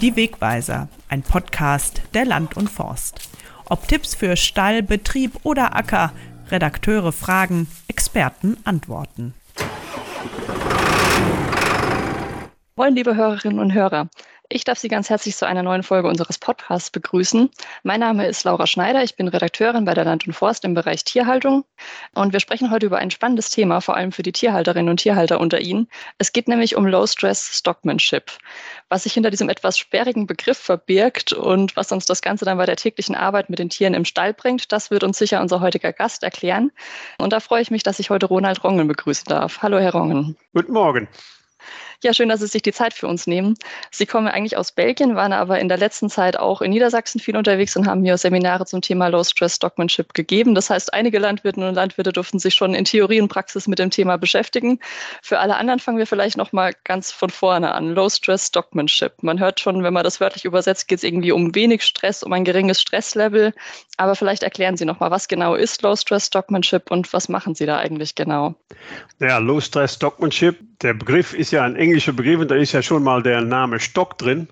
Die Wegweiser, ein Podcast der Land und Forst. Ob Tipps für Stall, Betrieb oder Acker, Redakteure fragen, Experten antworten. Moin, liebe Hörerinnen und Hörer. Ich darf Sie ganz herzlich zu einer neuen Folge unseres Podcasts begrüßen. Mein Name ist Laura Schneider. Ich bin Redakteurin bei der Land und Forst im Bereich Tierhaltung. Und wir sprechen heute über ein spannendes Thema, vor allem für die Tierhalterinnen und Tierhalter unter Ihnen. Es geht nämlich um Low-Stress Stockmanship. Was sich hinter diesem etwas sperrigen Begriff verbirgt und was uns das Ganze dann bei der täglichen Arbeit mit den Tieren im Stall bringt, das wird uns sicher unser heutiger Gast erklären. Und da freue ich mich, dass ich heute Ronald Rongen begrüßen darf. Hallo, Herr Rongen. Guten Morgen. Ja, schön, dass Sie sich die Zeit für uns nehmen. Sie kommen eigentlich aus Belgien, waren aber in der letzten Zeit auch in Niedersachsen viel unterwegs und haben hier Seminare zum Thema Low Stress Stockmanship gegeben. Das heißt, einige Landwirtinnen und Landwirte durften sich schon in Theorie und Praxis mit dem Thema beschäftigen. Für alle anderen fangen wir vielleicht noch mal ganz von vorne an. Low Stress Stockmanship. Man hört schon, wenn man das wörtlich übersetzt, geht es irgendwie um wenig Stress, um ein geringes Stresslevel. Aber vielleicht erklären Sie noch mal, was genau ist Low Stress Stockmanship und was machen Sie da eigentlich genau? Ja, Low Stress Stockmanship, der Begriff ist ja ein englischer Begriff und da ist ja schon mal der Name Stock drin.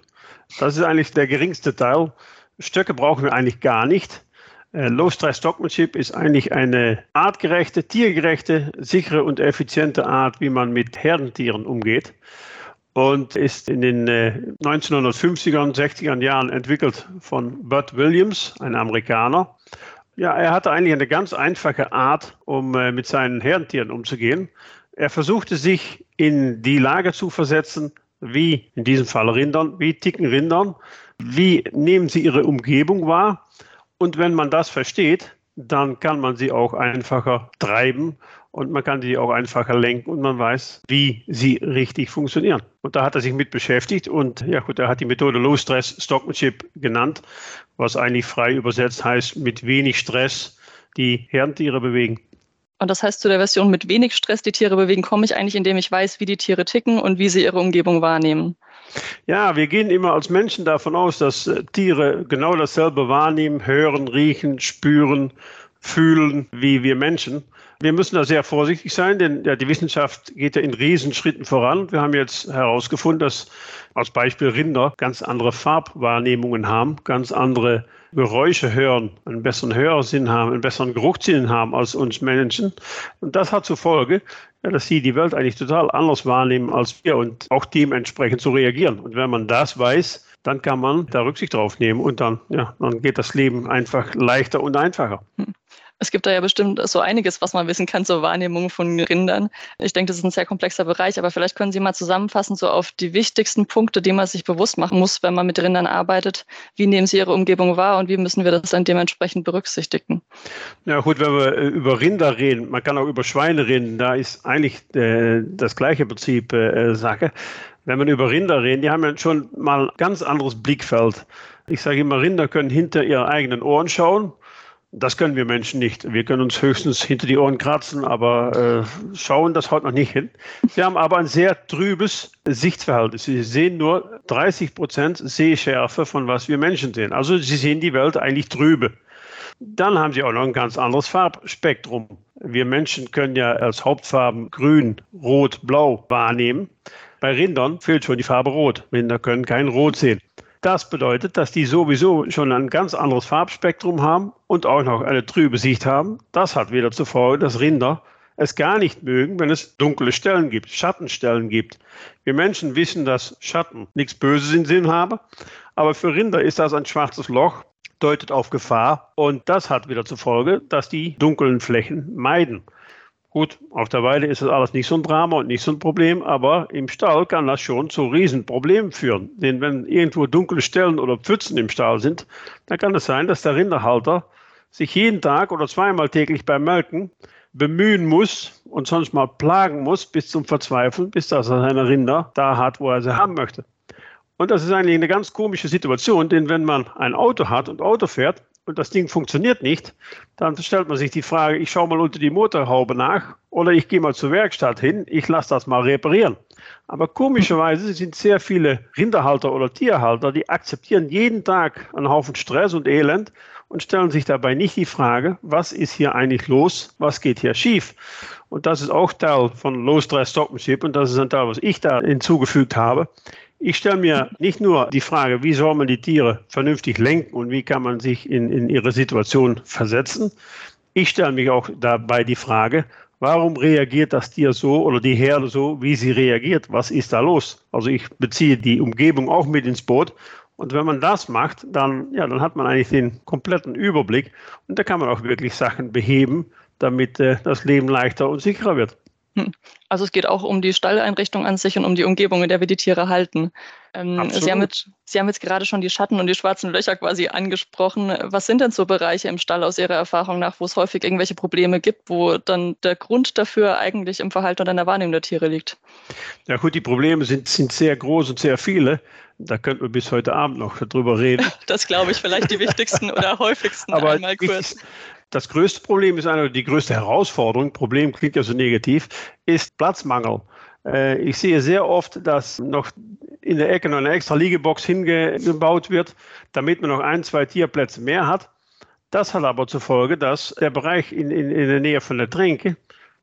Das ist eigentlich der geringste Teil. Stöcke brauchen wir eigentlich gar nicht. Äh, Low Stress Stockmanship ist eigentlich eine artgerechte, tiergerechte, sichere und effiziente Art, wie man mit Herdentieren umgeht. Und ist in den äh, 1950er und 60er Jahren entwickelt von Bud Williams, ein Amerikaner. Ja, er hatte eigentlich eine ganz einfache Art, um äh, mit seinen Herdentieren umzugehen. Er versuchte sich in die Lage zu versetzen, wie in diesem Fall Rindern, wie ticken Rindern, wie nehmen sie ihre Umgebung wahr. Und wenn man das versteht, dann kann man sie auch einfacher treiben und man kann sie auch einfacher lenken und man weiß, wie sie richtig funktionieren. Und da hat er sich mit beschäftigt und ja gut, er hat die Methode Low Stress Stockmanship genannt, was eigentlich frei übersetzt heißt, mit wenig Stress die Herdentiere bewegen. Und das heißt, zu der Version mit wenig Stress die Tiere bewegen, komme ich eigentlich, indem ich weiß, wie die Tiere ticken und wie sie ihre Umgebung wahrnehmen. Ja, wir gehen immer als Menschen davon aus, dass äh, Tiere genau dasselbe wahrnehmen, hören, riechen, spüren, fühlen wie wir Menschen. Wir müssen da sehr vorsichtig sein, denn ja, die Wissenschaft geht ja in Riesenschritten voran. Wir haben jetzt herausgefunden, dass als Beispiel Rinder ganz andere Farbwahrnehmungen haben, ganz andere Geräusche hören, einen besseren Hörsinn haben, einen besseren Geruchssinn haben als uns Menschen. Und das hat zur Folge, dass sie die Welt eigentlich total anders wahrnehmen als wir und auch dementsprechend zu reagieren. Und wenn man das weiß, dann kann man da Rücksicht drauf nehmen und dann, ja, dann geht das Leben einfach leichter und einfacher. Es gibt da ja bestimmt so einiges, was man wissen kann zur Wahrnehmung von Rindern. Ich denke, das ist ein sehr komplexer Bereich, aber vielleicht können Sie mal zusammenfassen, so auf die wichtigsten Punkte, die man sich bewusst machen muss, wenn man mit Rindern arbeitet. Wie nehmen Sie Ihre Umgebung wahr und wie müssen wir das dann dementsprechend berücksichtigen? Ja gut, wenn wir äh, über Rinder reden, man kann auch über Schweine reden, da ist eigentlich äh, das gleiche Prinzip äh, Sache. Wenn man über Rinder reden, die haben ja schon mal ganz anderes Blickfeld. Ich sage immer, Rinder können hinter ihre eigenen Ohren schauen das können wir Menschen nicht. Wir können uns höchstens hinter die Ohren kratzen, aber äh, schauen, das haut noch nicht hin. Wir haben aber ein sehr trübes Sichtverhältnis. Sie sehen nur 30 Prozent Sehschärfe von was wir Menschen sehen. Also sie sehen die Welt eigentlich trübe. Dann haben sie auch noch ein ganz anderes Farbspektrum. Wir Menschen können ja als Hauptfarben grün, rot, blau wahrnehmen. Bei Rindern fehlt schon die Farbe rot. Rinder können kein Rot sehen. Das bedeutet, dass die sowieso schon ein ganz anderes Farbspektrum haben und auch noch eine trübe Sicht haben. Das hat wieder zur Folge, dass Rinder es gar nicht mögen, wenn es dunkle Stellen gibt, Schattenstellen gibt. Wir Menschen wissen, dass Schatten nichts Böses im Sinn haben, aber für Rinder ist das ein schwarzes Loch, deutet auf Gefahr und das hat wieder zur Folge, dass die dunklen Flächen meiden. Gut, auf der Weide ist das alles nicht so ein Drama und nicht so ein Problem, aber im Stall kann das schon zu Riesenproblemen führen. Denn wenn irgendwo dunkle Stellen oder Pfützen im Stall sind, dann kann es sein, dass der Rinderhalter sich jeden Tag oder zweimal täglich beim Melken bemühen muss und sonst mal plagen muss bis zum Verzweifeln, bis dass er seine Rinder da hat, wo er sie haben möchte. Und das ist eigentlich eine ganz komische Situation, denn wenn man ein Auto hat und Auto fährt, und das Ding funktioniert nicht, dann stellt man sich die Frage, ich schaue mal unter die Motorhaube nach oder ich gehe mal zur Werkstatt hin, ich lasse das mal reparieren. Aber komischerweise sind sehr viele Rinderhalter oder Tierhalter, die akzeptieren jeden Tag einen Haufen Stress und Elend und stellen sich dabei nicht die Frage, was ist hier eigentlich los, was geht hier schief. Und das ist auch Teil von Low Stress Stockmanship und das ist ein Teil, was ich da hinzugefügt habe. Ich stelle mir nicht nur die Frage, wie soll man die Tiere vernünftig lenken und wie kann man sich in, in ihre Situation versetzen. Ich stelle mich auch dabei die Frage, warum reagiert das Tier so oder die Herde so, wie sie reagiert? Was ist da los? Also ich beziehe die Umgebung auch mit ins Boot. Und wenn man das macht, dann, ja, dann hat man eigentlich den kompletten Überblick und da kann man auch wirklich Sachen beheben, damit äh, das Leben leichter und sicherer wird. Also es geht auch um die Stalleinrichtung an sich und um die Umgebung, in der wir die Tiere halten. Ähm, Sie, haben jetzt, Sie haben jetzt gerade schon die Schatten und die schwarzen Löcher quasi angesprochen. Was sind denn so Bereiche im Stall aus Ihrer Erfahrung nach, wo es häufig irgendwelche Probleme gibt, wo dann der Grund dafür eigentlich im Verhalten oder in der Wahrnehmung der Tiere liegt? Ja gut, die Probleme sind, sind sehr groß und sehr viele. Da könnten wir bis heute Abend noch darüber reden. Das glaube ich, vielleicht die wichtigsten oder häufigsten Aber einmal kurz. Das größte Problem ist eine, die größte Herausforderung, Problem klingt ja so negativ, ist Platzmangel. Äh, ich sehe sehr oft, dass noch in der Ecke noch eine extra Liegebox hingebaut wird, damit man noch ein, zwei Tierplätze mehr hat. Das hat aber zur Folge, dass der Bereich in, in, in der Nähe von der Tränke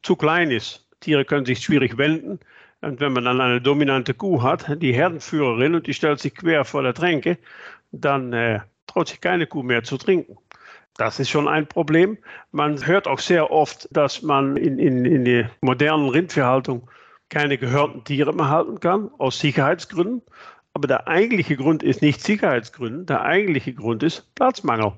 zu klein ist. Tiere können sich schwierig wenden. Und wenn man dann eine dominante Kuh hat, die Herdenführerin, und die stellt sich quer vor der Tränke, dann äh, traut sich keine Kuh mehr zu trinken. Das ist schon ein Problem. Man hört auch sehr oft, dass man in, in, in der modernen Rindviehhaltung keine gehörten Tiere mehr halten kann, aus Sicherheitsgründen. Aber der eigentliche Grund ist nicht Sicherheitsgründen, der eigentliche Grund ist Platzmangel.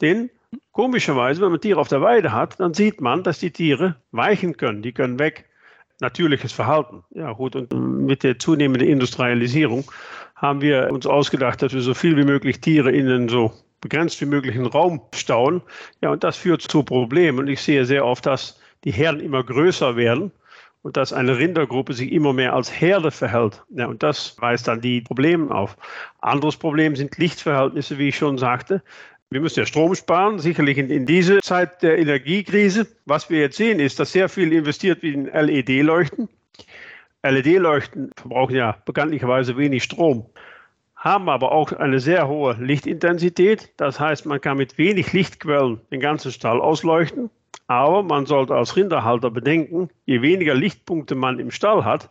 Denn komischerweise, wenn man Tiere auf der Weide hat, dann sieht man, dass die Tiere weichen können, die können weg. Natürliches Verhalten. Ja, gut, und mit der zunehmenden Industrialisierung haben wir uns ausgedacht, dass wir so viel wie möglich Tiere in den so begrenzt wie möglichen Raum stauen. Ja, und das führt zu Problemen. Und ich sehe sehr oft, dass die Herden immer größer werden und dass eine Rindergruppe sich immer mehr als Herde verhält. Ja, und das weist dann die Probleme auf. Anderes Problem sind Lichtverhältnisse, wie ich schon sagte. Wir müssen ja Strom sparen, sicherlich in, in diese Zeit der Energiekrise. Was wir jetzt sehen, ist, dass sehr viel investiert wird in LED-Leuchten. LED-Leuchten verbrauchen ja bekanntlicherweise wenig Strom haben aber auch eine sehr hohe Lichtintensität. Das heißt, man kann mit wenig Lichtquellen den ganzen Stall ausleuchten. Aber man sollte als Rinderhalter bedenken, je weniger Lichtpunkte man im Stall hat,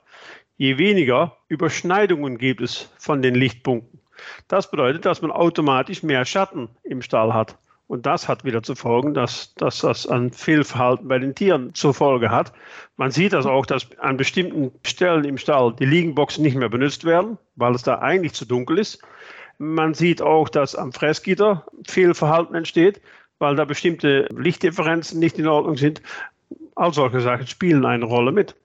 je weniger Überschneidungen gibt es von den Lichtpunkten. Das bedeutet, dass man automatisch mehr Schatten im Stall hat. Und das hat wieder zur Folge, dass, dass das ein Fehlverhalten bei den Tieren zur Folge hat. Man sieht das auch, dass an bestimmten Stellen im Stall die Liegenboxen nicht mehr benutzt werden, weil es da eigentlich zu dunkel ist. Man sieht auch, dass am Fressgitter Fehlverhalten entsteht, weil da bestimmte Lichtdifferenzen nicht in Ordnung sind. All solche Sachen spielen eine Rolle mit.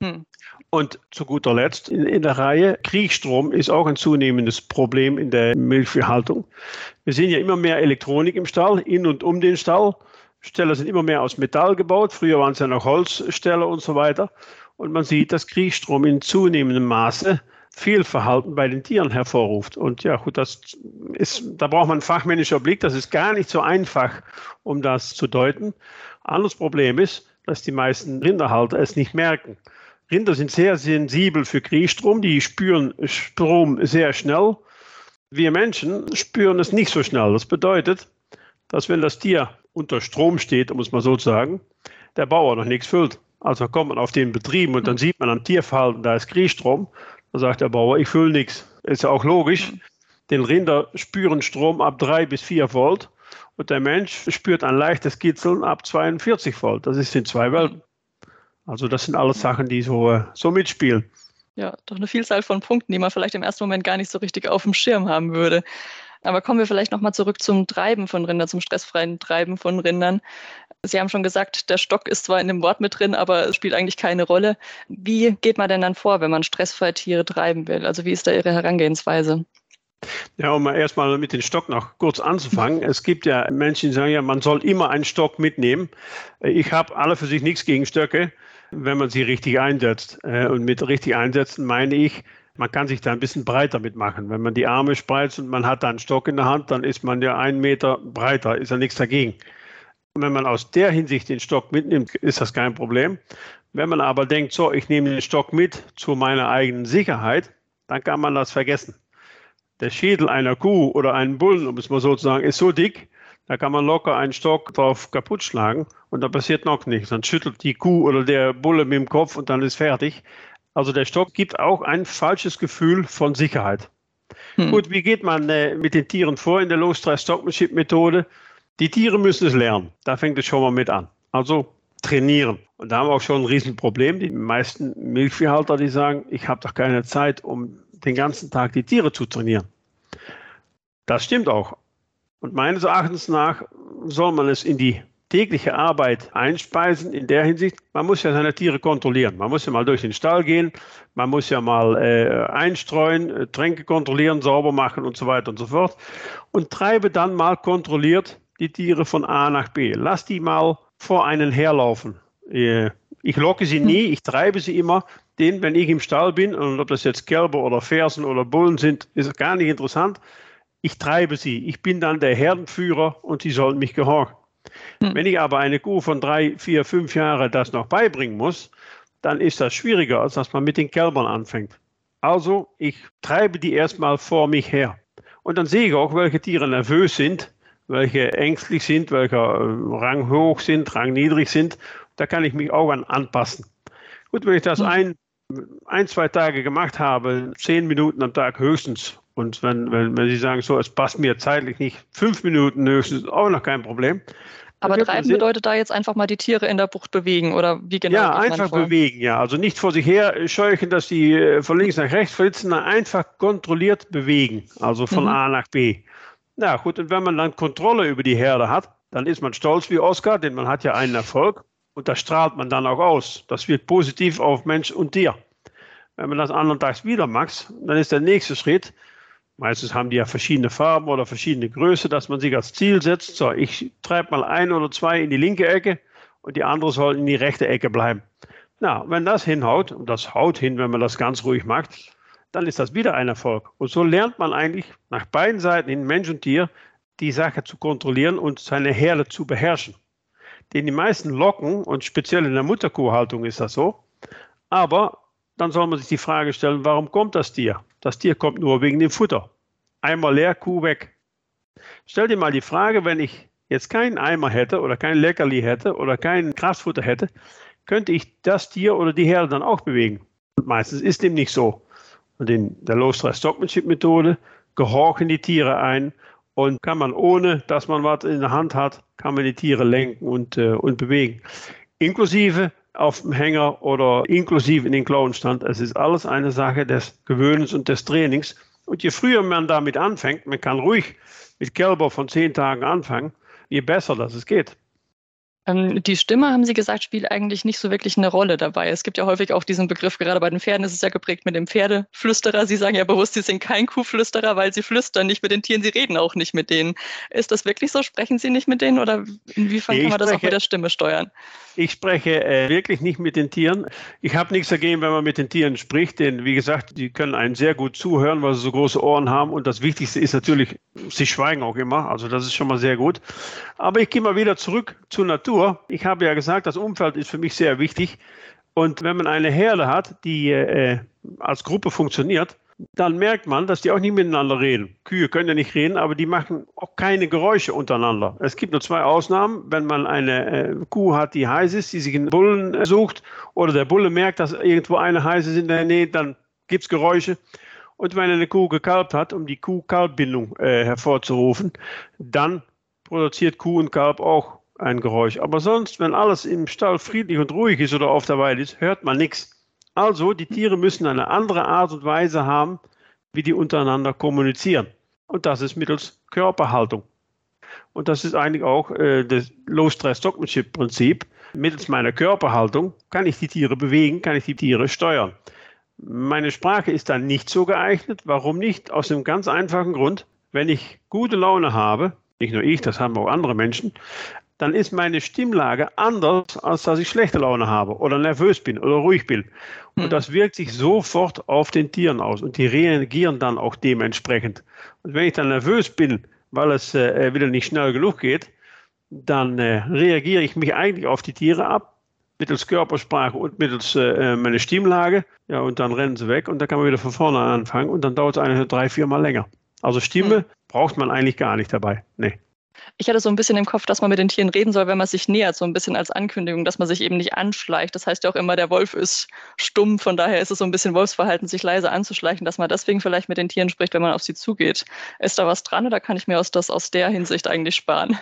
Hm. Und zu guter Letzt in, in, der Reihe, Kriegstrom ist auch ein zunehmendes Problem in der Milchviehhaltung. Wir sehen ja immer mehr Elektronik im Stall, in und um den Stall. Ställe sind immer mehr aus Metall gebaut. Früher waren es ja noch Holzställe und so weiter. Und man sieht, dass Kriegstrom in zunehmendem Maße Fehlverhalten bei den Tieren hervorruft. Und ja, gut, das ist, da braucht man einen fachmännischen Blick. Das ist gar nicht so einfach, um das zu deuten. Anderes Problem ist, dass die meisten Rinderhalter es nicht merken. Rinder sind sehr sensibel für Kriechstrom, die spüren Strom sehr schnell. Wir Menschen spüren es nicht so schnell. Das bedeutet, dass wenn das Tier unter Strom steht, um es mal so zu sagen, der Bauer noch nichts füllt. Also kommt man auf den Betrieb und dann sieht man am Tierverhalten, da ist Kriechstrom. Dann sagt der Bauer, ich fülle nichts. Ist ja auch logisch. Den Rinder spüren Strom ab 3 bis 4 Volt und der Mensch spürt ein leichtes Kitzeln ab 42 Volt. Das ist in zwei Welten. Also das sind alles Sachen, die so, äh, so mitspielen. Ja, doch eine Vielzahl von Punkten, die man vielleicht im ersten Moment gar nicht so richtig auf dem Schirm haben würde. Aber kommen wir vielleicht nochmal zurück zum Treiben von Rindern, zum stressfreien Treiben von Rindern. Sie haben schon gesagt, der Stock ist zwar in dem Wort mit drin, aber es spielt eigentlich keine Rolle. Wie geht man denn dann vor, wenn man stressfreie Tiere treiben will? Also wie ist da Ihre Herangehensweise? Ja, um erstmal mit dem Stock noch kurz anzufangen. Es gibt ja Menschen, die sagen ja, man soll immer einen Stock mitnehmen. Ich habe alle für sich nichts gegen Stöcke wenn man sie richtig einsetzt. Äh, und mit richtig einsetzen meine ich, man kann sich da ein bisschen breiter mitmachen. Wenn man die Arme spreizt und man hat da einen Stock in der Hand, dann ist man ja einen Meter breiter, ist ja nichts dagegen. Und wenn man aus der Hinsicht den Stock mitnimmt, ist das kein Problem. Wenn man aber denkt, so, ich nehme den Stock mit zu meiner eigenen Sicherheit, dann kann man das vergessen. Der Schädel einer Kuh oder einen Bullen, um es mal so zu sagen, ist so dick, da kann man locker einen Stock drauf kaputt schlagen und da passiert noch nichts. Dann schüttelt die Kuh oder der Bulle mit dem Kopf und dann ist fertig. Also der Stock gibt auch ein falsches Gefühl von Sicherheit. Hm. Gut, wie geht man äh, mit den Tieren vor in der Low-Stress-Stockmanship-Methode? Die Tiere müssen es lernen. Da fängt es schon mal mit an. Also trainieren. Und da haben wir auch schon ein Riesenproblem. Die meisten Milchviehhalter, die sagen, ich habe doch keine Zeit, um den ganzen Tag die Tiere zu trainieren. Das stimmt auch. Und meines Erachtens nach soll man es in die tägliche Arbeit einspeisen in der Hinsicht, man muss ja seine Tiere kontrollieren. Man muss ja mal durch den Stall gehen, man muss ja mal äh, einstreuen, äh, Tränke kontrollieren, sauber machen und so weiter und so fort. Und treibe dann mal kontrolliert die Tiere von A nach B. Lass die mal vor einen herlaufen. Äh, ich locke sie nie, ich treibe sie immer. Denn wenn ich im Stall bin, und ob das jetzt Kälber oder Fersen oder Bullen sind, ist gar nicht interessant. Ich treibe sie. Ich bin dann der Herdenführer und sie sollen mich gehorchen. Hm. Wenn ich aber eine Kuh von drei, vier, fünf Jahren das noch beibringen muss, dann ist das schwieriger, als dass man mit den Kälbern anfängt. Also, ich treibe die erstmal vor mich her. Und dann sehe ich auch, welche Tiere nervös sind, welche ängstlich sind, welche äh, Rang hoch sind, Rang niedrig sind. Da kann ich mich auch an anpassen. Gut, wenn ich das hm. ein, ein, zwei Tage gemacht habe, zehn Minuten am Tag höchstens, und wenn, wenn, wenn Sie sagen, so, es passt mir zeitlich nicht, fünf Minuten höchstens, auch noch kein Problem. Aber treiben bedeutet da jetzt einfach mal die Tiere in der Bucht bewegen oder wie genau? Ja, einfach bewegen, ja. Also nicht vor sich her scheuchen, dass die äh, von links nach rechts flitzen, einfach kontrolliert bewegen. Also von mhm. A nach B. Na gut, und wenn man dann Kontrolle über die Herde hat, dann ist man stolz wie Oscar, denn man hat ja einen Erfolg und das strahlt man dann auch aus. Das wirkt positiv auf Mensch und Tier. Wenn man das anderen Tags wieder macht, dann ist der nächste Schritt, Meistens haben die ja verschiedene Farben oder verschiedene Größe, dass man sich als Ziel setzt. So, ich treibe mal ein oder zwei in die linke Ecke und die andere soll in die rechte Ecke bleiben. Na, wenn das hinhaut, und das haut hin, wenn man das ganz ruhig macht, dann ist das wieder ein Erfolg. Und so lernt man eigentlich nach beiden Seiten hin, Mensch und Tier, die Sache zu kontrollieren und seine Herde zu beherrschen. Denn die meisten locken, und speziell in der Mutterkuhhaltung ist das so, aber dann soll man sich die Frage stellen, warum kommt das Tier? Das Tier kommt nur wegen dem Futter. Einmal leer, Kuh weg. Stell dir mal die Frage, wenn ich jetzt keinen Eimer hätte oder kein Leckerli hätte oder kein Kraftfutter hätte, könnte ich das Tier oder die Herde dann auch bewegen? Und meistens ist dem nicht so. Und in der Low-Stress-Stockmanship-Methode gehorchen die Tiere ein und kann man ohne, dass man was in der Hand hat, kann man die Tiere lenken und, äh, und bewegen. Inklusive auf dem Hänger oder inklusive in den Klauenstand. Es ist alles eine Sache des Gewöhnens und des Trainings. Und je früher man damit anfängt, man kann ruhig mit Kälber von zehn Tagen anfangen, je besser das es geht. Ähm, die Stimme, haben Sie gesagt, spielt eigentlich nicht so wirklich eine Rolle dabei. Es gibt ja häufig auch diesen Begriff, gerade bei den Pferden ist es ja geprägt mit dem Pferdeflüsterer. Sie sagen ja bewusst, Sie sind kein Kuhflüsterer, weil Sie flüstern nicht mit den Tieren, Sie reden auch nicht mit denen. Ist das wirklich so? Sprechen Sie nicht mit denen oder inwiefern nee, kann man das auch mit der Stimme steuern? Ich spreche äh, wirklich nicht mit den Tieren. Ich habe nichts dagegen, wenn man mit den Tieren spricht, denn wie gesagt, die können einen sehr gut zuhören, weil sie so große Ohren haben. Und das Wichtigste ist natürlich, sie schweigen auch immer. Also das ist schon mal sehr gut. Aber ich gehe mal wieder zurück zur Natur. Ich habe ja gesagt, das Umfeld ist für mich sehr wichtig. Und wenn man eine Herde hat, die äh, als Gruppe funktioniert, dann merkt man, dass die auch nicht miteinander reden. Kühe können ja nicht reden, aber die machen auch keine Geräusche untereinander. Es gibt nur zwei Ausnahmen. Wenn man eine äh, Kuh hat, die heiß ist, die sich einen Bullen äh, sucht, oder der Bulle merkt, dass irgendwo eine heiß ist in der Nähe, dann gibt es Geräusche. Und wenn eine Kuh gekalbt hat, um die Kuh-Kalbbindung äh, hervorzurufen, dann produziert Kuh und Kalb auch ein Geräusch. Aber sonst, wenn alles im Stall friedlich und ruhig ist oder auf der Weide ist, hört man nichts. Also, die Tiere müssen eine andere Art und Weise haben, wie die untereinander kommunizieren. Und das ist mittels Körperhaltung. Und das ist eigentlich auch äh, das Low-Stress-Stockmanship-Prinzip. Mittels meiner Körperhaltung kann ich die Tiere bewegen, kann ich die Tiere steuern. Meine Sprache ist dann nicht so geeignet. Warum nicht? Aus einem ganz einfachen Grund. Wenn ich gute Laune habe, nicht nur ich, das haben auch andere Menschen, dann ist meine Stimmlage anders, als dass ich schlechte Laune habe oder nervös bin oder ruhig bin. Und mhm. das wirkt sich sofort auf den Tieren aus und die reagieren dann auch dementsprechend. Und wenn ich dann nervös bin, weil es äh, wieder nicht schnell genug geht, dann äh, reagiere ich mich eigentlich auf die Tiere ab, mittels Körpersprache und mittels äh, meiner Stimmlage. Ja, und dann rennen sie weg und dann kann man wieder von vorne anfangen und dann dauert es eigentlich drei, vier Mal länger. Also Stimme mhm. braucht man eigentlich gar nicht dabei. Nee. Ich hatte so ein bisschen im Kopf, dass man mit den Tieren reden soll, wenn man sich nähert, so ein bisschen als Ankündigung, dass man sich eben nicht anschleicht. Das heißt ja auch immer, der Wolf ist stumm, von daher ist es so ein bisschen Wolfsverhalten, sich leise anzuschleichen, dass man deswegen vielleicht mit den Tieren spricht, wenn man auf sie zugeht. Ist da was dran oder kann ich mir aus, das aus der Hinsicht eigentlich sparen?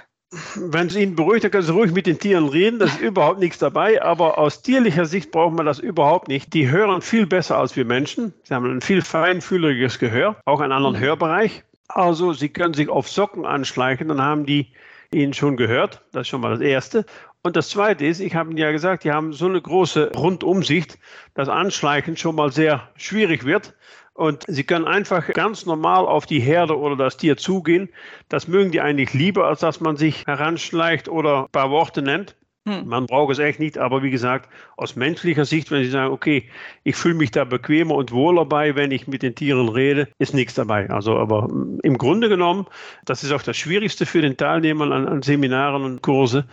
Wenn es Ihnen beruhigt, dann können Sie ruhig mit den Tieren reden. Da ist überhaupt nichts dabei. Aber aus tierlicher Sicht braucht man das überhaupt nicht. Die hören viel besser als wir Menschen. Sie haben ein viel feinfühliges Gehör, auch einen anderen mhm. Hörbereich. Also Sie können sich auf Socken anschleichen, dann haben die Ihnen schon gehört. Das ist schon mal das Erste. Und das Zweite ist, ich habe Ihnen ja gesagt, die haben so eine große Rundumsicht, dass Anschleichen schon mal sehr schwierig wird. Und Sie können einfach ganz normal auf die Herde oder das Tier zugehen. Das mögen die eigentlich lieber, als dass man sich heranschleicht oder ein paar Worte nennt. Hm. Man braucht es echt nicht, aber wie gesagt, aus menschlicher Sicht, wenn Sie sagen, okay, ich fühle mich da bequemer und wohler bei, wenn ich mit den Tieren rede, ist nichts dabei. Also, aber im Grunde genommen, das ist auch das Schwierigste für den Teilnehmer an, an Seminaren und Kurse,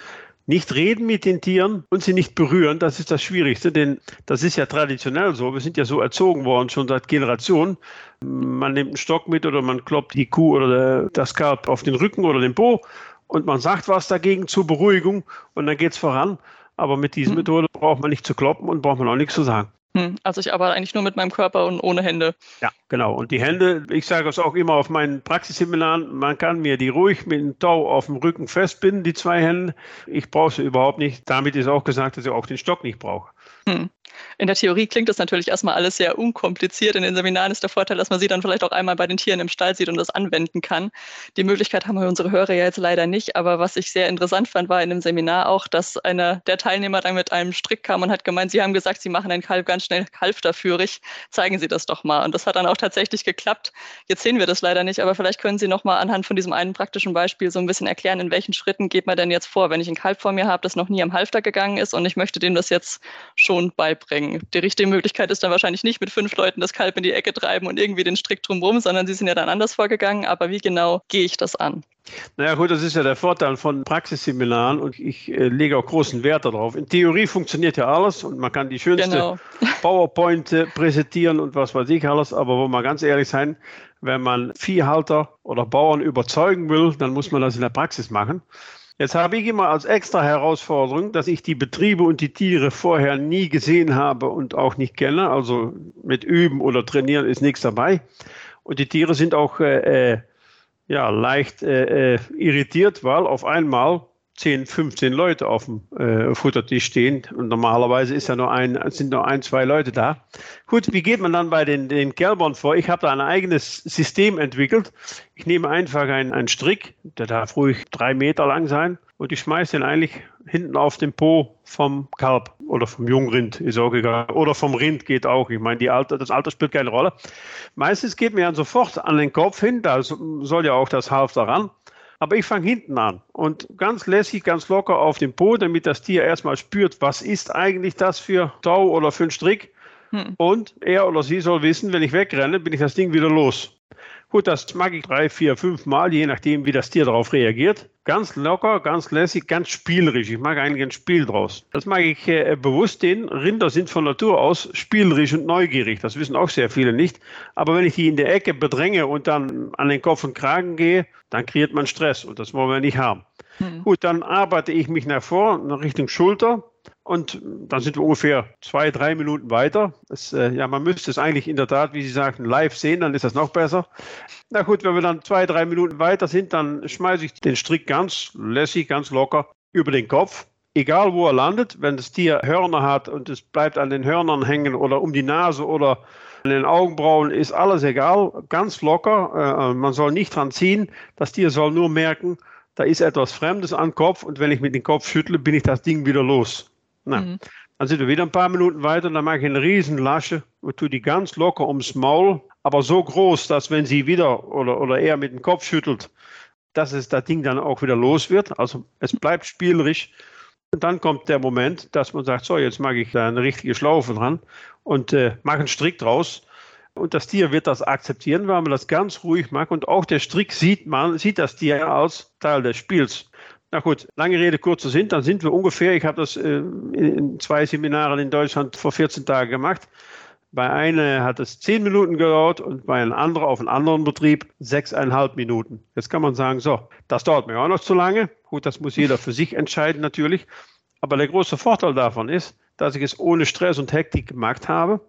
nicht reden mit den Tieren und sie nicht berühren, das ist das Schwierigste, denn das ist ja traditionell so. Wir sind ja so erzogen worden, schon seit Generationen. Man nimmt einen Stock mit oder man kloppt die Kuh oder das Kalb auf den Rücken oder den Po und man sagt was dagegen zur Beruhigung und dann geht es voran. Aber mit dieser hm. Methode braucht man nicht zu kloppen und braucht man auch nichts zu sagen. Hm, also ich arbeite eigentlich nur mit meinem Körper und ohne Hände. Ja, genau. Und die Hände, ich sage es auch immer auf meinen Praxisseminaren, man kann mir die ruhig mit dem Tau auf dem Rücken festbinden, die zwei Hände. Ich brauche sie überhaupt nicht. Damit ist auch gesagt, dass ich auch den Stock nicht brauche. Hm. In der Theorie klingt das natürlich erstmal alles sehr unkompliziert. In den Seminaren ist der Vorteil, dass man sie dann vielleicht auch einmal bei den Tieren im Stall sieht und das anwenden kann. Die Möglichkeit haben wir unsere Hörer ja jetzt leider nicht. Aber was ich sehr interessant fand, war in dem Seminar auch, dass einer der Teilnehmer dann mit einem Strick kam und hat gemeint, Sie haben gesagt, Sie machen ein Kalb ganz schnell halfterführig. Zeigen Sie das doch mal. Und das hat dann auch tatsächlich geklappt. Jetzt sehen wir das leider nicht, aber vielleicht können Sie noch mal anhand von diesem einen praktischen Beispiel so ein bisschen erklären, in welchen Schritten geht man denn jetzt vor, wenn ich ein Kalb vor mir habe, das noch nie am Halfter gegangen ist und ich möchte dem das jetzt schon beibringen die richtige Möglichkeit ist dann wahrscheinlich nicht mit fünf Leuten das Kalb in die Ecke treiben und irgendwie den Strick drumherum, sondern sie sind ja dann anders vorgegangen. Aber wie genau gehe ich das an? Naja gut, das ist ja der Vorteil von Praxisseminaren und ich äh, lege auch großen Wert darauf. In Theorie funktioniert ja alles und man kann die schönste genau. PowerPoint äh, präsentieren und was weiß ich alles, aber wo man ganz ehrlich sein, wenn man Viehhalter oder Bauern überzeugen will, dann muss man das in der Praxis machen. Jetzt habe ich immer als extra Herausforderung, dass ich die Betriebe und die Tiere vorher nie gesehen habe und auch nicht kenne. Also mit Üben oder Trainieren ist nichts dabei. Und die Tiere sind auch äh, äh ja, leicht äh, äh irritiert, weil auf einmal 10, 15 Leute auf dem äh, Futtertisch stehen und normalerweise ist ja nur ein, sind nur ein, zwei Leute da. Gut, wie geht man dann bei den, den Kälbern vor? Ich habe da ein eigenes System entwickelt. Ich nehme einfach einen, Strick, der darf ruhig drei Meter lang sein und ich schmeiße den eigentlich hinten auf den Po vom Kalb oder vom Jungrind, ist auch egal. Oder vom Rind geht auch. Ich meine, die Alter, das Alter spielt keine Rolle. Meistens geht mir dann sofort an den Kopf hin, da soll ja auch das Halfter ran. Aber ich fange hinten an und ganz lässig, ganz locker auf dem Po, damit das Tier erstmal spürt, was ist eigentlich das für Tau oder für ein Strick. Hm. Und er oder sie soll wissen, wenn ich wegrenne, bin ich das Ding wieder los. Gut, das mag ich drei, vier, fünf Mal, je nachdem, wie das Tier darauf reagiert. Ganz locker, ganz lässig, ganz spielerisch. Ich mag eigentlich ein Spiel draus. Das mag ich äh, bewusst den. Rinder sind von Natur aus spielerisch und neugierig. Das wissen auch sehr viele nicht. Aber wenn ich die in der Ecke bedränge und dann an den Kopf und Kragen gehe, dann kreiert man Stress und das wollen wir nicht haben. Hm. Gut, dann arbeite ich mich nach vor, nach Richtung Schulter und dann sind wir ungefähr zwei, drei Minuten weiter. Das, äh, ja, man müsste es eigentlich in der Tat, wie Sie sagten, live sehen, dann ist das noch besser. Na gut, wenn wir dann zwei, drei Minuten weiter sind, dann schmeiße ich den Strick ganz lässig, ganz locker über den Kopf. Egal wo er landet, wenn das Tier Hörner hat und es bleibt an den Hörnern hängen oder um die Nase oder an den Augenbrauen, ist alles egal, ganz locker. Äh, man soll nicht dran ziehen. Das Tier soll nur merken, da ist etwas Fremdes am Kopf und wenn ich mit dem Kopf schüttle, bin ich das Ding wieder los. Na, mhm. Dann sind wir wieder ein paar Minuten weiter und dann mache ich eine riesen Lasche und tue die ganz locker ums Maul, aber so groß, dass wenn sie wieder oder, oder eher mit dem Kopf schüttelt, dass es das Ding dann auch wieder los wird. Also es bleibt spielerisch. Und dann kommt der Moment, dass man sagt, so, jetzt mache ich da eine richtige Schlaufe dran und äh, mache einen Strick draus. Und das Tier wird das akzeptieren, weil man das ganz ruhig macht. Und auch der Strick sieht man, sieht das Tier als Teil des Spiels. Na gut, lange Rede, kurzer Sinn, dann sind wir ungefähr, ich habe das äh, in zwei Seminaren in Deutschland vor 14 Tagen gemacht, Bei einer hat es zehn Minuten gedauert und bei einem anderen auf einem anderen Betrieb sechseinhalb Minuten. Jetzt kann man sagen, so, das dauert mir auch noch zu lange. Gut, das muss jeder für sich entscheiden natürlich. Aber der große Vorteil davon ist, dass ich es ohne Stress und Hektik gemacht habe.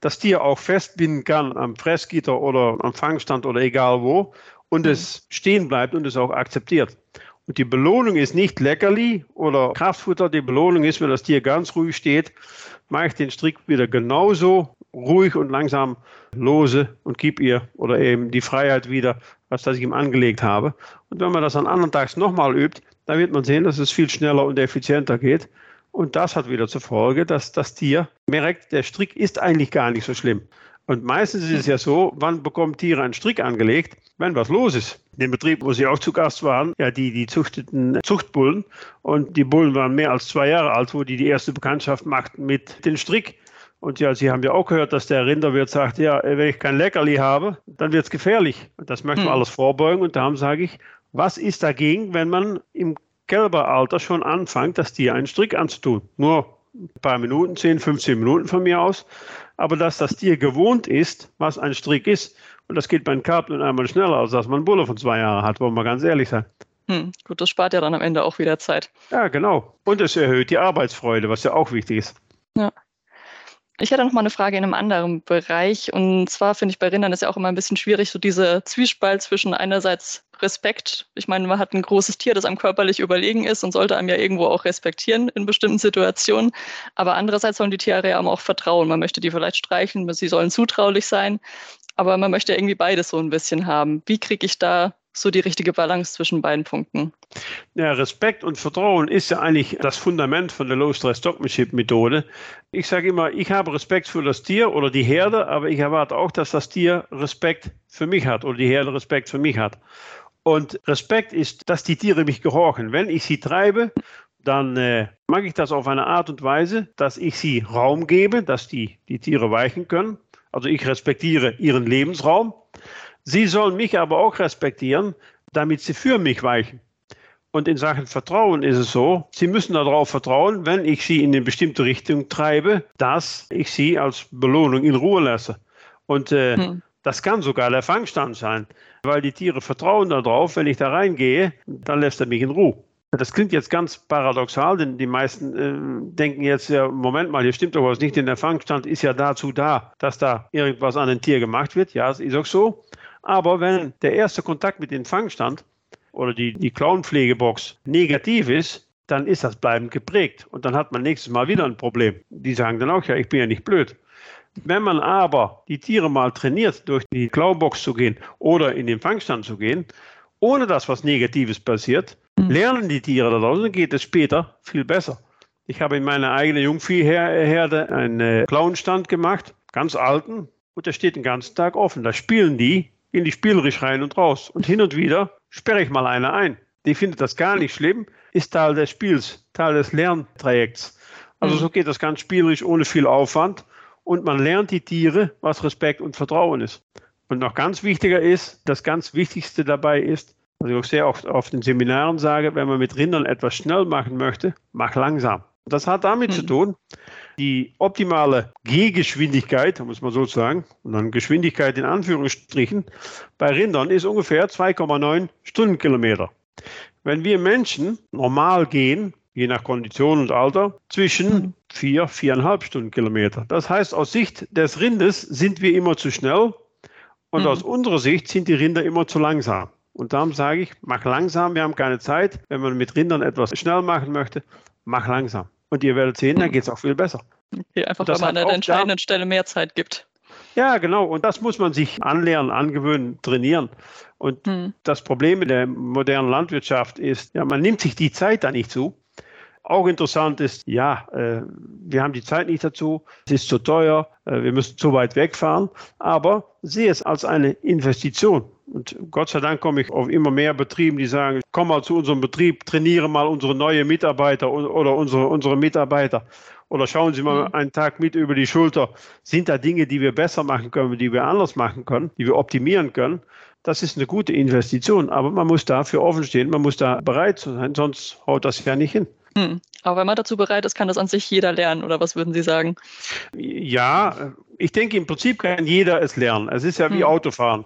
Das Tier auch festbinden kann am Fressgitter oder am Fangstand oder egal wo und mhm. es stehen bleibt und es auch akzeptiert. Und die Belohnung ist nicht Leckerli oder Kraftfutter. Die Belohnung ist, wenn das Tier ganz ruhig steht, mache ich den Strick wieder genauso ruhig und langsam lose und gebe ihr oder eben die Freiheit wieder, als das ich ihm angelegt habe. Und wenn man das an anderen Tags nochmal übt, dann wird man sehen, dass es viel schneller und effizienter geht. Und das hat wieder zur Folge, dass das Tier merkt, der Strick ist eigentlich gar nicht so schlimm. Und meistens ist es ja so, wann bekommen Tiere einen Strick angelegt? Wenn was los ist. In dem Betrieb, wo sie auch zu Gast waren, ja, die, die züchteten Zuchtbullen. Und die Bullen waren mehr als zwei Jahre alt, wo die die erste Bekanntschaft machten mit dem Strick. Und ja, Sie haben ja auch gehört, dass der Rinderwirt sagt, ja, wenn ich kein Leckerli habe, dann wird es gefährlich. Und das möchten wir hm. alles vorbeugen. Und darum sage ich, was ist dagegen, wenn man im Kälberalter schon anfängt, das Tier einen Strick anzutun? Nur ein paar Minuten, 10, 15 Minuten von mir aus. Aber dass das Tier gewohnt ist, was ein Strick ist. Und das geht bei einem Kalb nun einmal schneller, als dass man einen Bulle von zwei Jahren hat, wollen wir ganz ehrlich sein. Hm, gut, das spart ja dann am Ende auch wieder Zeit. Ja, genau. Und es erhöht die Arbeitsfreude, was ja auch wichtig ist. Ja. Ich hätte noch mal eine Frage in einem anderen Bereich. Und zwar finde ich bei Rindern ist ja auch immer ein bisschen schwierig, so diese Zwiespalt zwischen einerseits Respekt. Ich meine, man hat ein großes Tier, das einem körperlich überlegen ist und sollte einem ja irgendwo auch respektieren in bestimmten Situationen. Aber andererseits sollen die Tiere ja auch vertrauen. Man möchte die vielleicht streicheln, sie sollen zutraulich sein. Aber man möchte irgendwie beides so ein bisschen haben. Wie kriege ich da so die richtige Balance zwischen beiden Punkten? Ja, Respekt und Vertrauen ist ja eigentlich das Fundament von der Low-Stress-Stockmanship-Methode. Ich sage immer, ich habe Respekt für das Tier oder die Herde, aber ich erwarte auch, dass das Tier Respekt für mich hat oder die Herde Respekt für mich hat. Und Respekt ist, dass die Tiere mich gehorchen. Wenn ich sie treibe, dann äh, mache ich das auf eine Art und Weise, dass ich sie Raum gebe, dass die, die Tiere weichen können. Also ich respektiere ihren Lebensraum. Sie sollen mich aber auch respektieren, damit sie für mich weichen. Und in Sachen Vertrauen ist es so, Sie müssen darauf vertrauen, wenn ich Sie in eine bestimmte Richtung treibe, dass ich Sie als Belohnung in Ruhe lasse. Und äh, hm. das kann sogar der Fangstand sein, weil die Tiere vertrauen darauf, wenn ich da reingehe, dann lässt er mich in Ruhe. Das klingt jetzt ganz paradoxal, denn die meisten äh, denken jetzt, ja, Moment mal, hier stimmt doch was nicht, denn der Fangstand ist ja dazu da, dass da irgendwas an ein Tier gemacht wird. Ja, es ist auch so. Aber wenn der erste Kontakt mit dem Fangstand oder die, die Clownpflegebox negativ ist, dann ist das bleibend geprägt. Und dann hat man nächstes Mal wieder ein Problem. Die sagen dann auch, ja, ich bin ja nicht blöd. Wenn man aber die Tiere mal trainiert, durch die Clownbox zu gehen oder in den Fangstand zu gehen, ohne dass was Negatives passiert, mhm. lernen die Tiere daraus und geht es später viel besser. Ich habe in meiner eigenen Jungviehherde einen Clownstand gemacht, ganz alten, und der steht den ganzen Tag offen. Da spielen die gehen die spielerisch rein und raus. Und hin und wieder sperre ich mal eine ein. Die findet das gar nicht schlimm, ist Teil des Spiels, Teil des Lerntrajekts. Also mhm. so geht das ganz spielerisch ohne viel Aufwand. Und man lernt die Tiere, was Respekt und Vertrauen ist. Und noch ganz wichtiger ist, das ganz Wichtigste dabei ist, was ich auch sehr oft auf den Seminaren sage, wenn man mit Rindern etwas schnell machen möchte, mach langsam. Das hat damit mhm. zu tun, die optimale Gehgeschwindigkeit, muss man so sagen, und dann Geschwindigkeit in Anführungsstrichen, bei Rindern ist ungefähr 2,9 Stundenkilometer. Wenn wir Menschen normal gehen, je nach Kondition und Alter, zwischen 4, 4,5 Stundenkilometer. Das heißt, aus Sicht des Rindes sind wir immer zu schnell und mhm. aus unserer Sicht sind die Rinder immer zu langsam. Und darum sage ich, mach langsam, wir haben keine Zeit. Wenn man mit Rindern etwas schnell machen möchte, mach langsam. Und ihr werdet sehen, dann geht es auch viel besser. Okay, einfach weil man an der entscheidenden Stelle mehr Zeit gibt. Ja, genau. Und das muss man sich anlernen, angewöhnen, trainieren. Und hm. das Problem in der modernen Landwirtschaft ist, ja, man nimmt sich die Zeit da nicht zu. Auch interessant ist, ja, äh, wir haben die Zeit nicht dazu, es ist zu teuer, äh, wir müssen zu weit wegfahren, aber sehe es als eine Investition. Und Gott sei Dank komme ich auf immer mehr Betrieben, die sagen, komm mal zu unserem Betrieb, trainiere mal unsere neue Mitarbeiter oder unsere, unsere Mitarbeiter. Oder schauen Sie mal mhm. einen Tag mit über die Schulter. Sind da Dinge, die wir besser machen können, die wir anders machen können, die wir optimieren können? Das ist eine gute Investition, aber man muss dafür offen stehen, man muss da bereit sein, sonst haut das ja nicht hin. Hm. Aber wenn man dazu bereit ist, kann das an sich jeder lernen, oder was würden Sie sagen? Ja, ich denke, im Prinzip kann jeder es lernen. Es ist ja wie hm. Autofahren.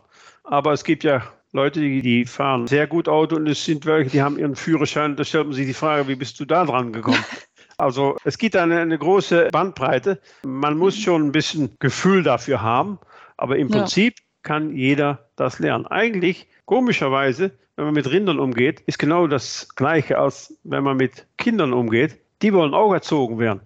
Aber es gibt ja Leute, die, die fahren sehr gut Auto und es sind welche, die haben ihren Führerschein. Da stellt man sich die Frage, wie bist du da dran gekommen? Also es gibt eine, eine große Bandbreite. Man muss hm. schon ein bisschen Gefühl dafür haben, aber im Prinzip ja. kann jeder das lernen. Eigentlich, komischerweise, wenn man mit Rindern umgeht, ist genau das Gleiche, als wenn man mit Kindern umgeht. Die wollen auch erzogen werden.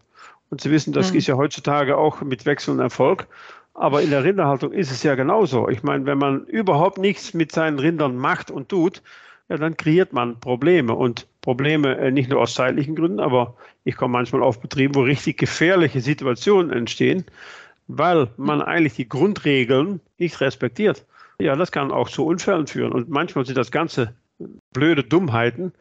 Und Sie wissen, das mhm. ist ja heutzutage auch mit wechselndem Erfolg. Aber in der Rinderhaltung ist es ja genauso. Ich meine, wenn man überhaupt nichts mit seinen Rindern macht und tut, ja, dann kreiert man Probleme. Und Probleme äh, nicht nur aus zeitlichen Gründen, aber ich komme manchmal auf Betriebe, wo richtig gefährliche Situationen entstehen, weil man eigentlich die Grundregeln nicht respektiert. Ja, das kann auch zu Unfällen führen. Und manchmal sind das ganze blöde Dummheiten,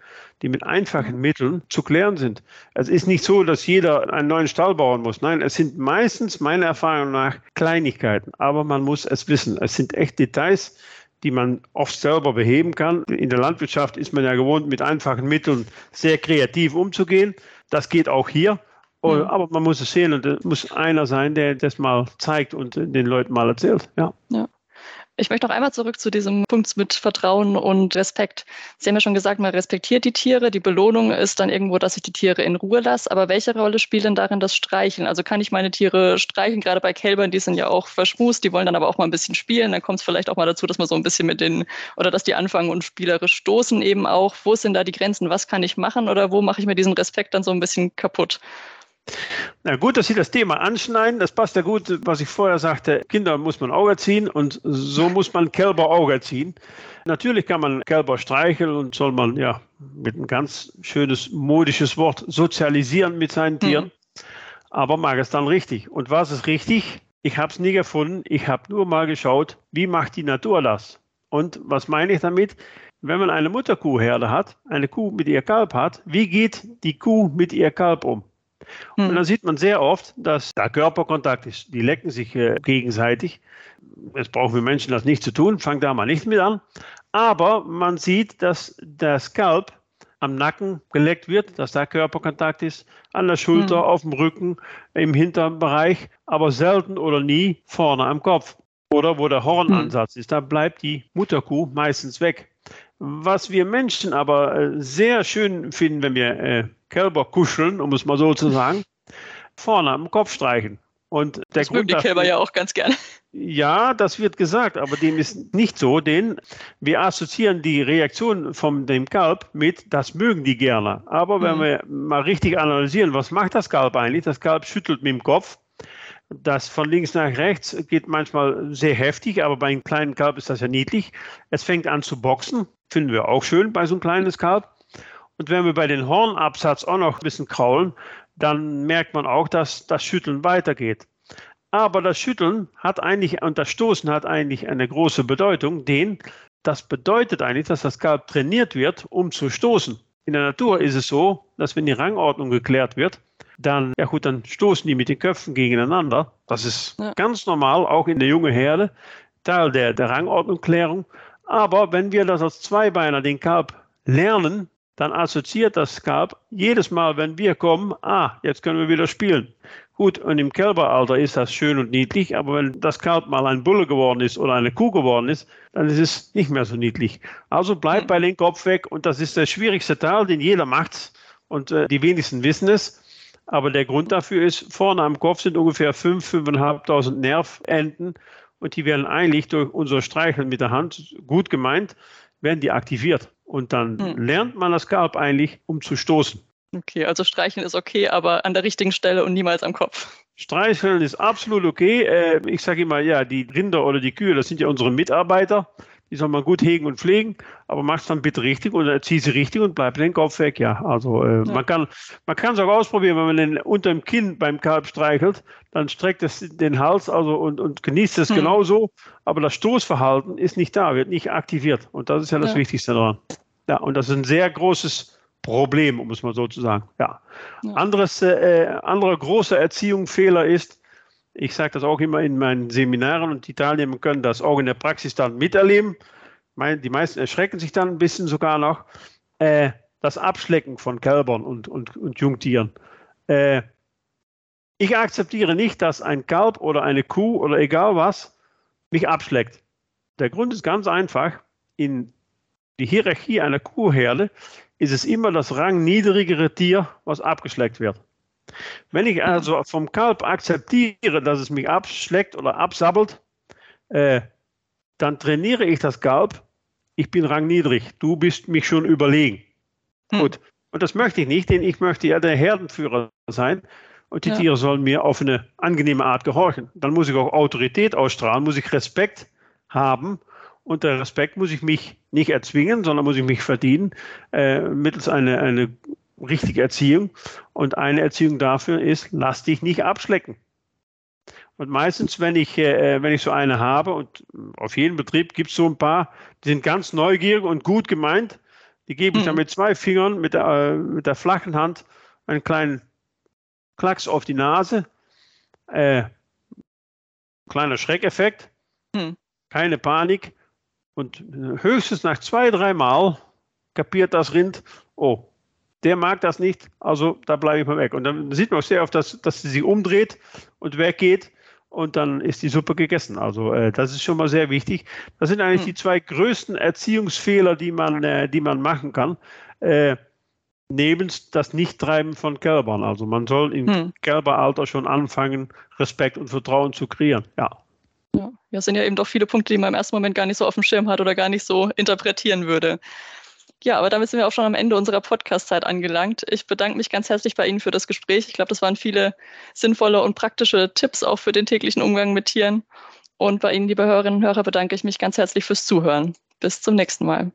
die mit einfachen Mitteln zu klären sind. Es ist nicht so, dass jeder einen neuen Stall bauen muss. Nein, es sind meistens meiner Erfahrung nach Kleinigkeiten, aber man muss es wissen. Es sind echt Details, die man oft selber beheben kann. In der Landwirtschaft ist man ja gewohnt, mit einfachen Mitteln sehr kreativ umzugehen. Das geht auch hier. Mhm. Aber man muss es sehen und es muss einer sein, der das mal zeigt und den Leuten mal erzählt. Ja. ja. Ich möchte noch einmal zurück zu diesem Punkt mit Vertrauen und Respekt. Sie haben ja schon gesagt, man respektiert die Tiere. Die Belohnung ist dann irgendwo, dass ich die Tiere in Ruhe lasse. Aber welche Rolle spielt denn darin das Streicheln? Also kann ich meine Tiere streicheln? Gerade bei Kälbern, die sind ja auch verschmust, die wollen dann aber auch mal ein bisschen spielen. Dann kommt es vielleicht auch mal dazu, dass man so ein bisschen mit den, oder dass die anfangen und spielerisch stoßen eben auch. Wo sind da die Grenzen? Was kann ich machen? Oder wo mache ich mir diesen Respekt dann so ein bisschen kaputt? Na gut, dass Sie das Thema anschneiden. Das passt ja gut, was ich vorher sagte. Kinder muss man Auge ziehen und so muss man Kälber Auge ziehen. Natürlich kann man Kälber streicheln und soll man ja mit ein ganz schönes modisches Wort sozialisieren mit seinen Tieren. Mhm. Aber mag es dann richtig. Und was ist richtig? Ich habe es nie gefunden. Ich habe nur mal geschaut, wie macht die Natur das? Und was meine ich damit? Wenn man eine Mutterkuhherde hat, eine Kuh mit ihr Kalb hat, wie geht die Kuh mit ihr Kalb um? Und hm. dann sieht man sehr oft, dass da Körperkontakt ist. Die lecken sich äh, gegenseitig. Jetzt brauchen wir Menschen das nicht zu tun, fangen da mal nicht mit an. Aber man sieht, dass der Skalp am Nacken geleckt wird, dass da Körperkontakt ist, an der Schulter, hm. auf dem Rücken, im Hinterbereich, aber selten oder nie vorne am Kopf. Oder wo der Hornansatz hm. ist, da bleibt die Mutterkuh meistens weg. Was wir Menschen aber äh, sehr schön finden, wenn wir äh, Kälber kuscheln, um es mal so zu sagen, vorne am Kopf streichen. Und der das mögen die Kälber ja auch ganz gerne. Ja, das wird gesagt, aber dem ist nicht so, denn wir assoziieren die Reaktion von dem Kalb mit, das mögen die gerne. Aber wenn mhm. wir mal richtig analysieren, was macht das Kalb eigentlich? Das Kalb schüttelt mit dem Kopf. Das von links nach rechts geht manchmal sehr heftig, aber bei einem kleinen Kalb ist das ja niedlich. Es fängt an zu boxen. Finden wir auch schön bei so einem kleines Kalb. Und wenn wir bei den Hornabsatz auch noch ein bisschen kraulen, dann merkt man auch, dass das Schütteln weitergeht. Aber das Schütteln hat eigentlich und das Stoßen hat eigentlich eine große Bedeutung, denn das bedeutet eigentlich, dass das Kalb trainiert wird, um zu stoßen. In der Natur ist es so, dass wenn die Rangordnung geklärt wird, dann, ja gut, dann stoßen die mit den Köpfen gegeneinander. Das ist ja. ganz normal, auch in der jungen Herde, Teil der, der Rangordnungklärung. Aber wenn wir das als Zweibeiner, den Kalb, lernen, dann assoziiert das Kalb jedes Mal, wenn wir kommen, ah, jetzt können wir wieder spielen. Gut, und im Kälberalter ist das schön und niedlich, aber wenn das Kalb mal ein Bulle geworden ist oder eine Kuh geworden ist, dann ist es nicht mehr so niedlich. Also bleibt bei den Kopf weg und das ist der schwierigste Teil, den jeder macht und äh, die wenigsten wissen es. Aber der Grund dafür ist, vorne am Kopf sind ungefähr 5.000, 5.500 Nervenden und die werden eigentlich durch unser Streicheln mit der Hand, gut gemeint, werden die aktiviert. Und dann hm. lernt man das Skalp eigentlich, um zu stoßen. Okay, also streicheln ist okay, aber an der richtigen Stelle und niemals am Kopf. Streicheln ist absolut okay. Äh, ich sage immer, ja, die Rinder oder die Kühe, das sind ja unsere Mitarbeiter die soll man gut hegen und pflegen, aber mach es dann bitte richtig und zieh sie richtig und bleib den Kopf weg, ja. Also äh, ja. man kann man kann es auch ausprobieren, wenn man den unter dem Kinn beim Kalb streichelt, dann streckt es den Hals also und, und genießt es hm. genauso, aber das Stoßverhalten ist nicht da, wird nicht aktiviert und das ist ja das ja. Wichtigste daran. Ja, und das ist ein sehr großes Problem, um es mal so zu sagen. Ja. ja. Anderes, äh, anderer großer Erziehungsfehler ist, ich sage das auch immer in meinen Seminaren und die Teilnehmer können das auch in der Praxis dann miterleben. Die meisten erschrecken sich dann ein bisschen sogar noch. Äh, das Abschlecken von Kälbern und, und, und Jungtieren. Äh, ich akzeptiere nicht, dass ein Kalb oder eine Kuh oder egal was mich abschleckt. Der Grund ist ganz einfach. In die Hierarchie einer Kuhherde ist es immer das rangniedrigere Tier, was abgeschleckt wird. Wenn ich also vom Kalb akzeptiere, dass es mich abschleckt oder absabbelt, äh, dann trainiere ich das Kalb, ich bin rangniedrig, du bist mich schon überlegen. Hm. Gut. Und das möchte ich nicht, denn ich möchte ja der Herdenführer sein und die ja. Tiere sollen mir auf eine angenehme Art gehorchen. Dann muss ich auch Autorität ausstrahlen, muss ich Respekt haben und der Respekt muss ich mich nicht erzwingen, sondern muss ich mich verdienen äh, mittels einer eine richtige Erziehung. Und eine Erziehung dafür ist, lass dich nicht abschlecken. Und meistens, wenn ich, äh, wenn ich so eine habe, und auf jedem Betrieb gibt es so ein paar, die sind ganz neugierig und gut gemeint, die gebe ich mhm. dann mit zwei Fingern, mit der, äh, mit der flachen Hand, einen kleinen Klacks auf die Nase. Äh, kleiner Schreckeffekt, mhm. keine Panik. Und höchstens nach zwei, drei Mal kapiert das Rind, oh, der mag das nicht, also da bleibe ich mal weg. Und dann sieht man auch sehr oft, dass, dass sie sich umdreht und weggeht und dann ist die Suppe gegessen. Also äh, das ist schon mal sehr wichtig. Das sind eigentlich hm. die zwei größten Erziehungsfehler, die man, äh, die man machen kann. Äh, neben das Nichttreiben von Kälbern. Also man soll im hm. Kälberalter schon anfangen, Respekt und Vertrauen zu kreieren. Ja. Ja, das sind ja eben doch viele Punkte, die man im ersten Moment gar nicht so auf dem Schirm hat oder gar nicht so interpretieren würde. Ja, aber damit sind wir auch schon am Ende unserer Podcast-Zeit angelangt. Ich bedanke mich ganz herzlich bei Ihnen für das Gespräch. Ich glaube, das waren viele sinnvolle und praktische Tipps auch für den täglichen Umgang mit Tieren. Und bei Ihnen, liebe Hörerinnen und Hörer, bedanke ich mich ganz herzlich fürs Zuhören. Bis zum nächsten Mal.